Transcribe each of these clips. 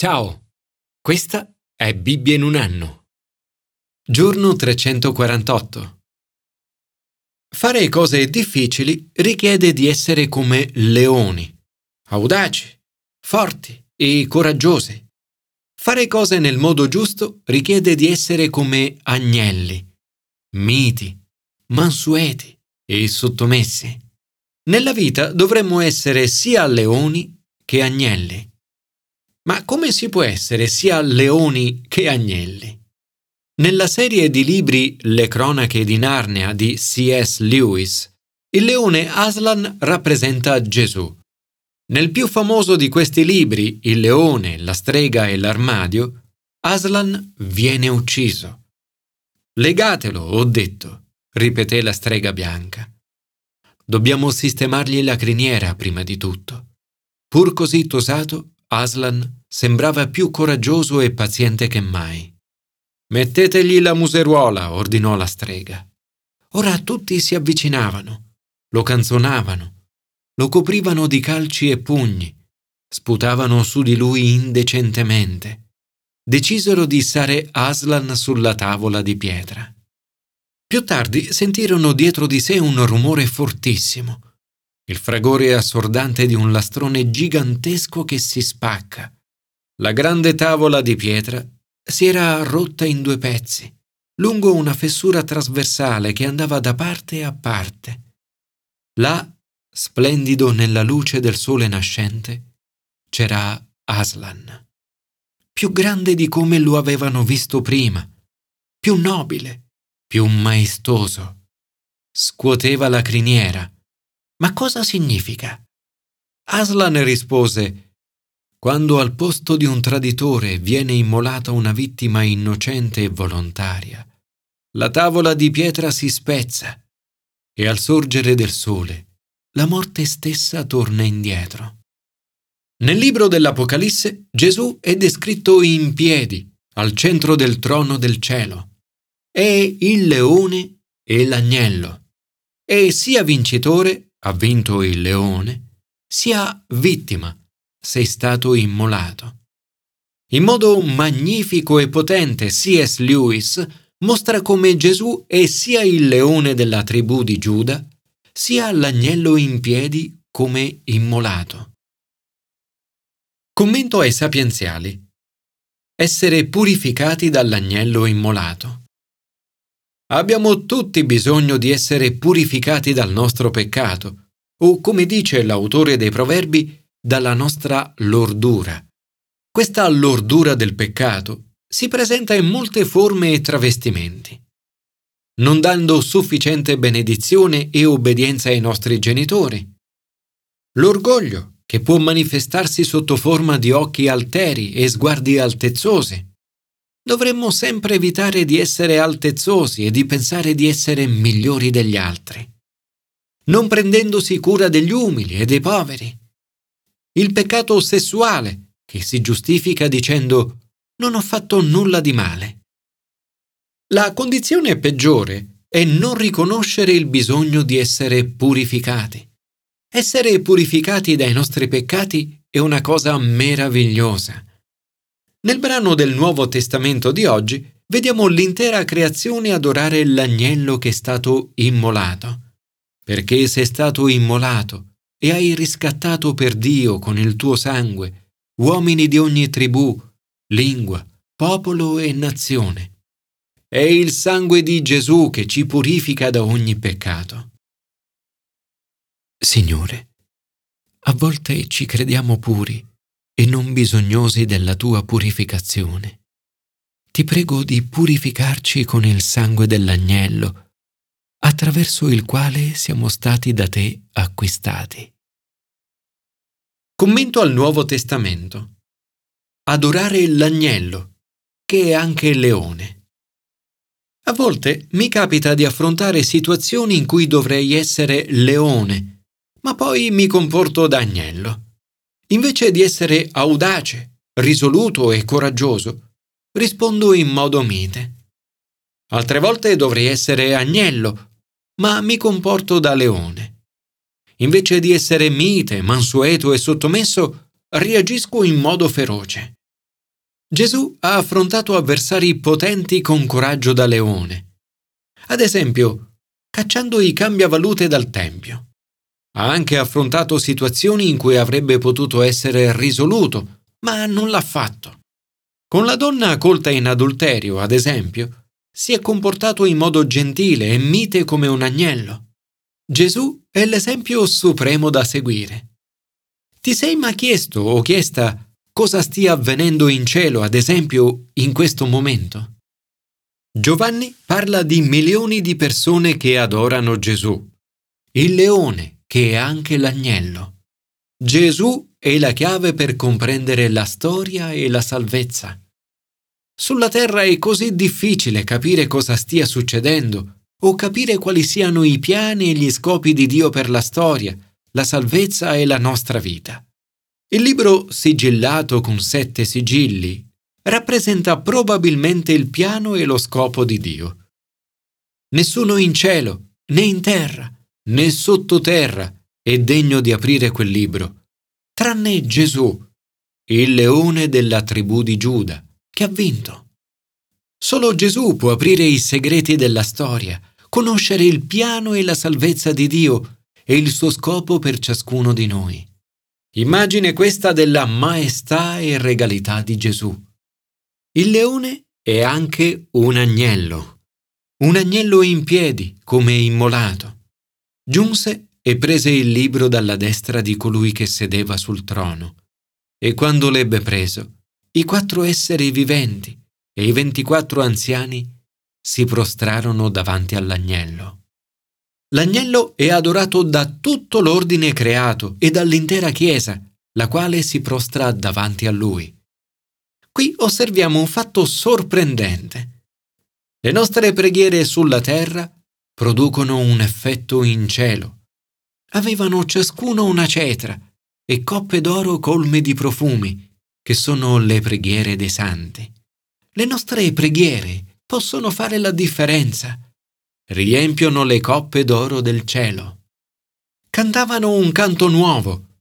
Ciao, questa è Bibbia in un anno. Giorno 348. Fare cose difficili richiede di essere come leoni, audaci, forti e coraggiosi. Fare cose nel modo giusto richiede di essere come agnelli, miti, mansueti e sottomessi. Nella vita dovremmo essere sia leoni che agnelli. Ma come si può essere sia leoni che agnelli? Nella serie di libri Le cronache di Narnia di C.S. Lewis, il leone Aslan rappresenta Gesù. Nel più famoso di questi libri, Il leone, la strega e l'armadio, Aslan viene ucciso. Legatelo, ho detto, ripeté la strega bianca. Dobbiamo sistemargli la criniera prima di tutto. Pur così tosato, Aslan sembrava più coraggioso e paziente che mai. Mettetegli la museruola, ordinò la strega. Ora tutti si avvicinavano, lo canzonavano, lo coprivano di calci e pugni, sputavano su di lui indecentemente. Decisero di issare Aslan sulla tavola di pietra. Più tardi sentirono dietro di sé un rumore fortissimo, il fragore assordante di un lastrone gigantesco che si spacca la grande tavola di pietra si era rotta in due pezzi, lungo una fessura trasversale che andava da parte a parte. Là, splendido nella luce del sole nascente, c'era Aslan, più grande di come lo avevano visto prima, più nobile, più maestoso. Scuoteva la criniera. Ma cosa significa? Aslan rispose quando al posto di un traditore viene immolata una vittima innocente e volontaria, la tavola di pietra si spezza e al sorgere del sole la morte stessa torna indietro. Nel libro dell'Apocalisse Gesù è descritto in piedi al centro del trono del cielo. È il leone e l'agnello. E sia vincitore, ha vinto il leone, sia vittima, sei stato immolato. In modo magnifico e potente C.S. Lewis mostra come Gesù è sia il leone della tribù di Giuda, sia l'agnello in piedi come immolato. Commento ai sapienziali. Essere purificati dall'agnello immolato. Abbiamo tutti bisogno di essere purificati dal nostro peccato, o come dice l'autore dei proverbi, dalla nostra lordura. Questa lordura del peccato si presenta in molte forme e travestimenti. Non dando sufficiente benedizione e obbedienza ai nostri genitori. L'orgoglio, che può manifestarsi sotto forma di occhi alteri e sguardi altezzosi. Dovremmo sempre evitare di essere altezzosi e di pensare di essere migliori degli altri. Non prendendosi cura degli umili e dei poveri il peccato sessuale, che si giustifica dicendo non ho fatto nulla di male. La condizione peggiore è non riconoscere il bisogno di essere purificati. Essere purificati dai nostri peccati è una cosa meravigliosa. Nel brano del Nuovo Testamento di oggi vediamo l'intera creazione adorare l'agnello che è stato immolato. Perché sei stato immolato e hai riscattato per Dio con il tuo sangue uomini di ogni tribù, lingua, popolo e nazione. È il sangue di Gesù che ci purifica da ogni peccato. Signore, a volte ci crediamo puri e non bisognosi della tua purificazione. Ti prego di purificarci con il sangue dell'agnello attraverso il quale siamo stati da te acquistati. Commento al Nuovo Testamento. Adorare l'agnello, che è anche leone. A volte mi capita di affrontare situazioni in cui dovrei essere leone, ma poi mi comporto da agnello. Invece di essere audace, risoluto e coraggioso, rispondo in modo mite. Altre volte dovrei essere agnello, ma mi comporto da leone. Invece di essere mite, mansueto e sottomesso, reagisco in modo feroce. Gesù ha affrontato avversari potenti con coraggio da leone. Ad esempio, cacciando i cambiavalute dal Tempio. Ha anche affrontato situazioni in cui avrebbe potuto essere risoluto, ma non l'ha fatto. Con la donna colta in adulterio, ad esempio, si è comportato in modo gentile e mite come un agnello. Gesù è l'esempio supremo da seguire. Ti sei mai chiesto o chiesta cosa stia avvenendo in cielo, ad esempio, in questo momento? Giovanni parla di milioni di persone che adorano Gesù, il leone che è anche l'agnello. Gesù è la chiave per comprendere la storia e la salvezza. Sulla terra è così difficile capire cosa stia succedendo o capire quali siano i piani e gli scopi di Dio per la storia, la salvezza e la nostra vita. Il libro sigillato con sette sigilli rappresenta probabilmente il piano e lo scopo di Dio. Nessuno in cielo, né in terra, né sottoterra è degno di aprire quel libro, tranne Gesù, il leone della tribù di Giuda, che ha vinto. Solo Gesù può aprire i segreti della storia, conoscere il piano e la salvezza di Dio e il suo scopo per ciascuno di noi. Immagine questa della maestà e regalità di Gesù. Il leone è anche un agnello, un agnello in piedi, come immolato. Giunse e prese il libro dalla destra di colui che sedeva sul trono. E quando l'ebbe preso, i quattro esseri viventi e i ventiquattro anziani si prostrarono davanti all'agnello. L'agnello è adorato da tutto l'ordine creato e dall'intera Chiesa, la quale si prostra davanti a lui. Qui osserviamo un fatto sorprendente. Le nostre preghiere sulla terra producono un effetto in cielo. Avevano ciascuno una cetra e coppe d'oro colme di profumi, che sono le preghiere dei santi. Le nostre preghiere possono fare la differenza riempiono le coppe d'oro del cielo. Cantavano un canto nuovo.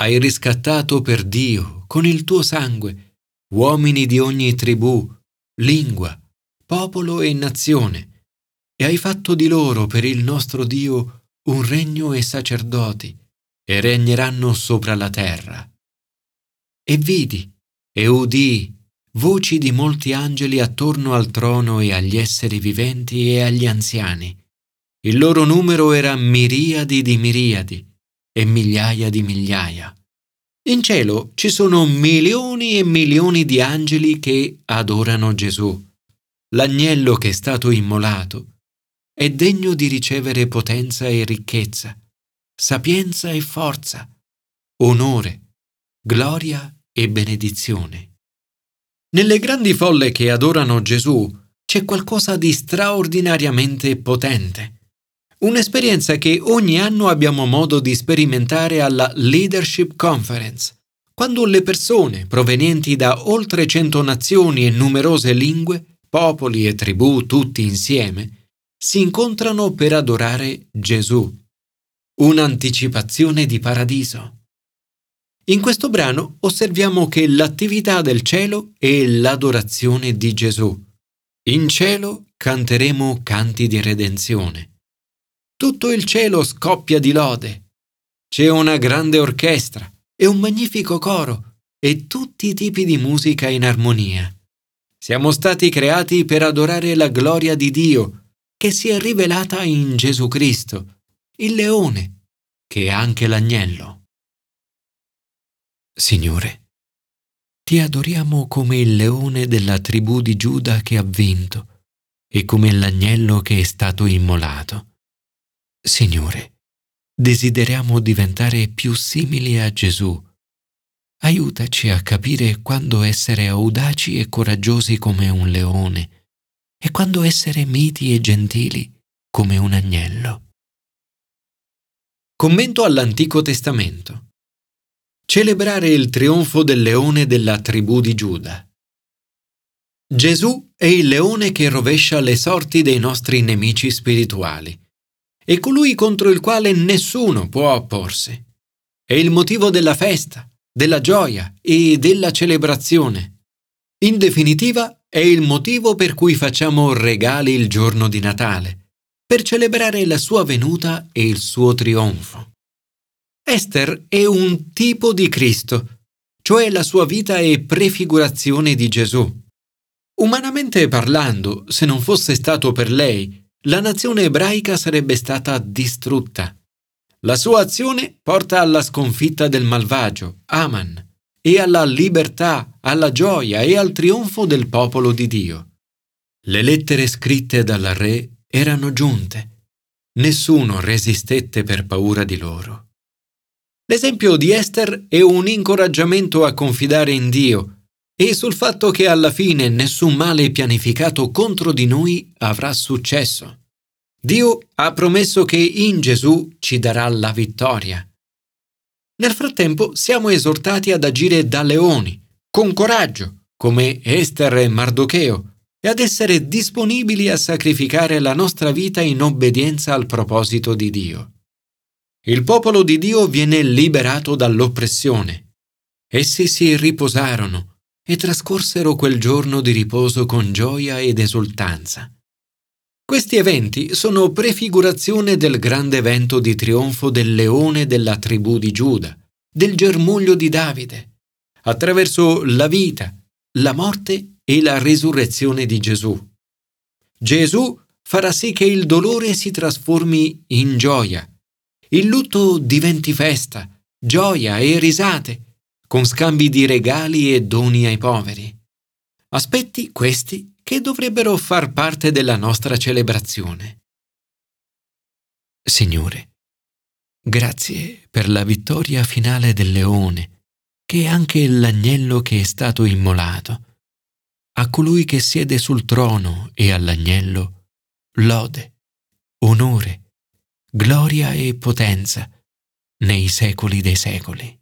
Hai riscattato per Dio, con il tuo sangue, uomini di ogni tribù, lingua, popolo e nazione, e hai fatto di loro per il nostro Dio un regno e sacerdoti, e regneranno sopra la terra. E vidi, e udii, voci di molti angeli attorno al trono e agli esseri viventi e agli anziani. Il loro numero era miriadi di miriadi e migliaia di migliaia. In cielo ci sono milioni e milioni di angeli che adorano Gesù. L'agnello che è stato immolato è degno di ricevere potenza e ricchezza, sapienza e forza, onore, gloria e benedizione. Nelle grandi folle che adorano Gesù c'è qualcosa di straordinariamente potente. Un'esperienza che ogni anno abbiamo modo di sperimentare alla Leadership Conference, quando le persone provenienti da oltre cento nazioni e numerose lingue, popoli e tribù tutti insieme, si incontrano per adorare Gesù. Un'anticipazione di paradiso. In questo brano osserviamo che l'attività del cielo è l'adorazione di Gesù. In cielo canteremo canti di redenzione. Tutto il cielo scoppia di lode. C'è una grande orchestra e un magnifico coro e tutti i tipi di musica in armonia. Siamo stati creati per adorare la gloria di Dio, che si è rivelata in Gesù Cristo, il leone, che è anche l'agnello. Signore, ti adoriamo come il leone della tribù di Giuda che ha vinto e come l'agnello che è stato immolato. Signore, desideriamo diventare più simili a Gesù. Aiutaci a capire quando essere audaci e coraggiosi come un leone e quando essere miti e gentili come un agnello. Commento all'Antico Testamento celebrare il trionfo del leone della tribù di Giuda. Gesù è il leone che rovescia le sorti dei nostri nemici spirituali. È colui contro il quale nessuno può opporsi. È il motivo della festa, della gioia e della celebrazione. In definitiva, è il motivo per cui facciamo regali il giorno di Natale, per celebrare la sua venuta e il suo trionfo. Esther è un tipo di Cristo, cioè la sua vita è prefigurazione di Gesù. Umanamente parlando, se non fosse stato per lei, la nazione ebraica sarebbe stata distrutta. La sua azione porta alla sconfitta del malvagio, Aman, e alla libertà, alla gioia e al trionfo del popolo di Dio. Le lettere scritte dal re erano giunte. Nessuno resistette per paura di loro. L'esempio di Esther è un incoraggiamento a confidare in Dio e sul fatto che alla fine nessun male pianificato contro di noi avrà successo. Dio ha promesso che in Gesù ci darà la vittoria. Nel frattempo siamo esortati ad agire da leoni, con coraggio, come Esther e Mardocheo, e ad essere disponibili a sacrificare la nostra vita in obbedienza al proposito di Dio. Il popolo di Dio viene liberato dall'oppressione. Essi si riposarono e trascorsero quel giorno di riposo con gioia ed esultanza. Questi eventi sono prefigurazione del grande evento di trionfo del leone della tribù di Giuda, del germoglio di Davide, attraverso la vita, la morte e la risurrezione di Gesù. Gesù farà sì che il dolore si trasformi in gioia, il lutto diventi festa, gioia e risate, con scambi di regali e doni ai poveri. Aspetti questi che dovrebbero far parte della nostra celebrazione. Signore, grazie per la vittoria finale del leone, che è anche l'agnello che è stato immolato. A colui che siede sul trono e all'agnello, lode, onore, gloria e potenza nei secoli dei secoli.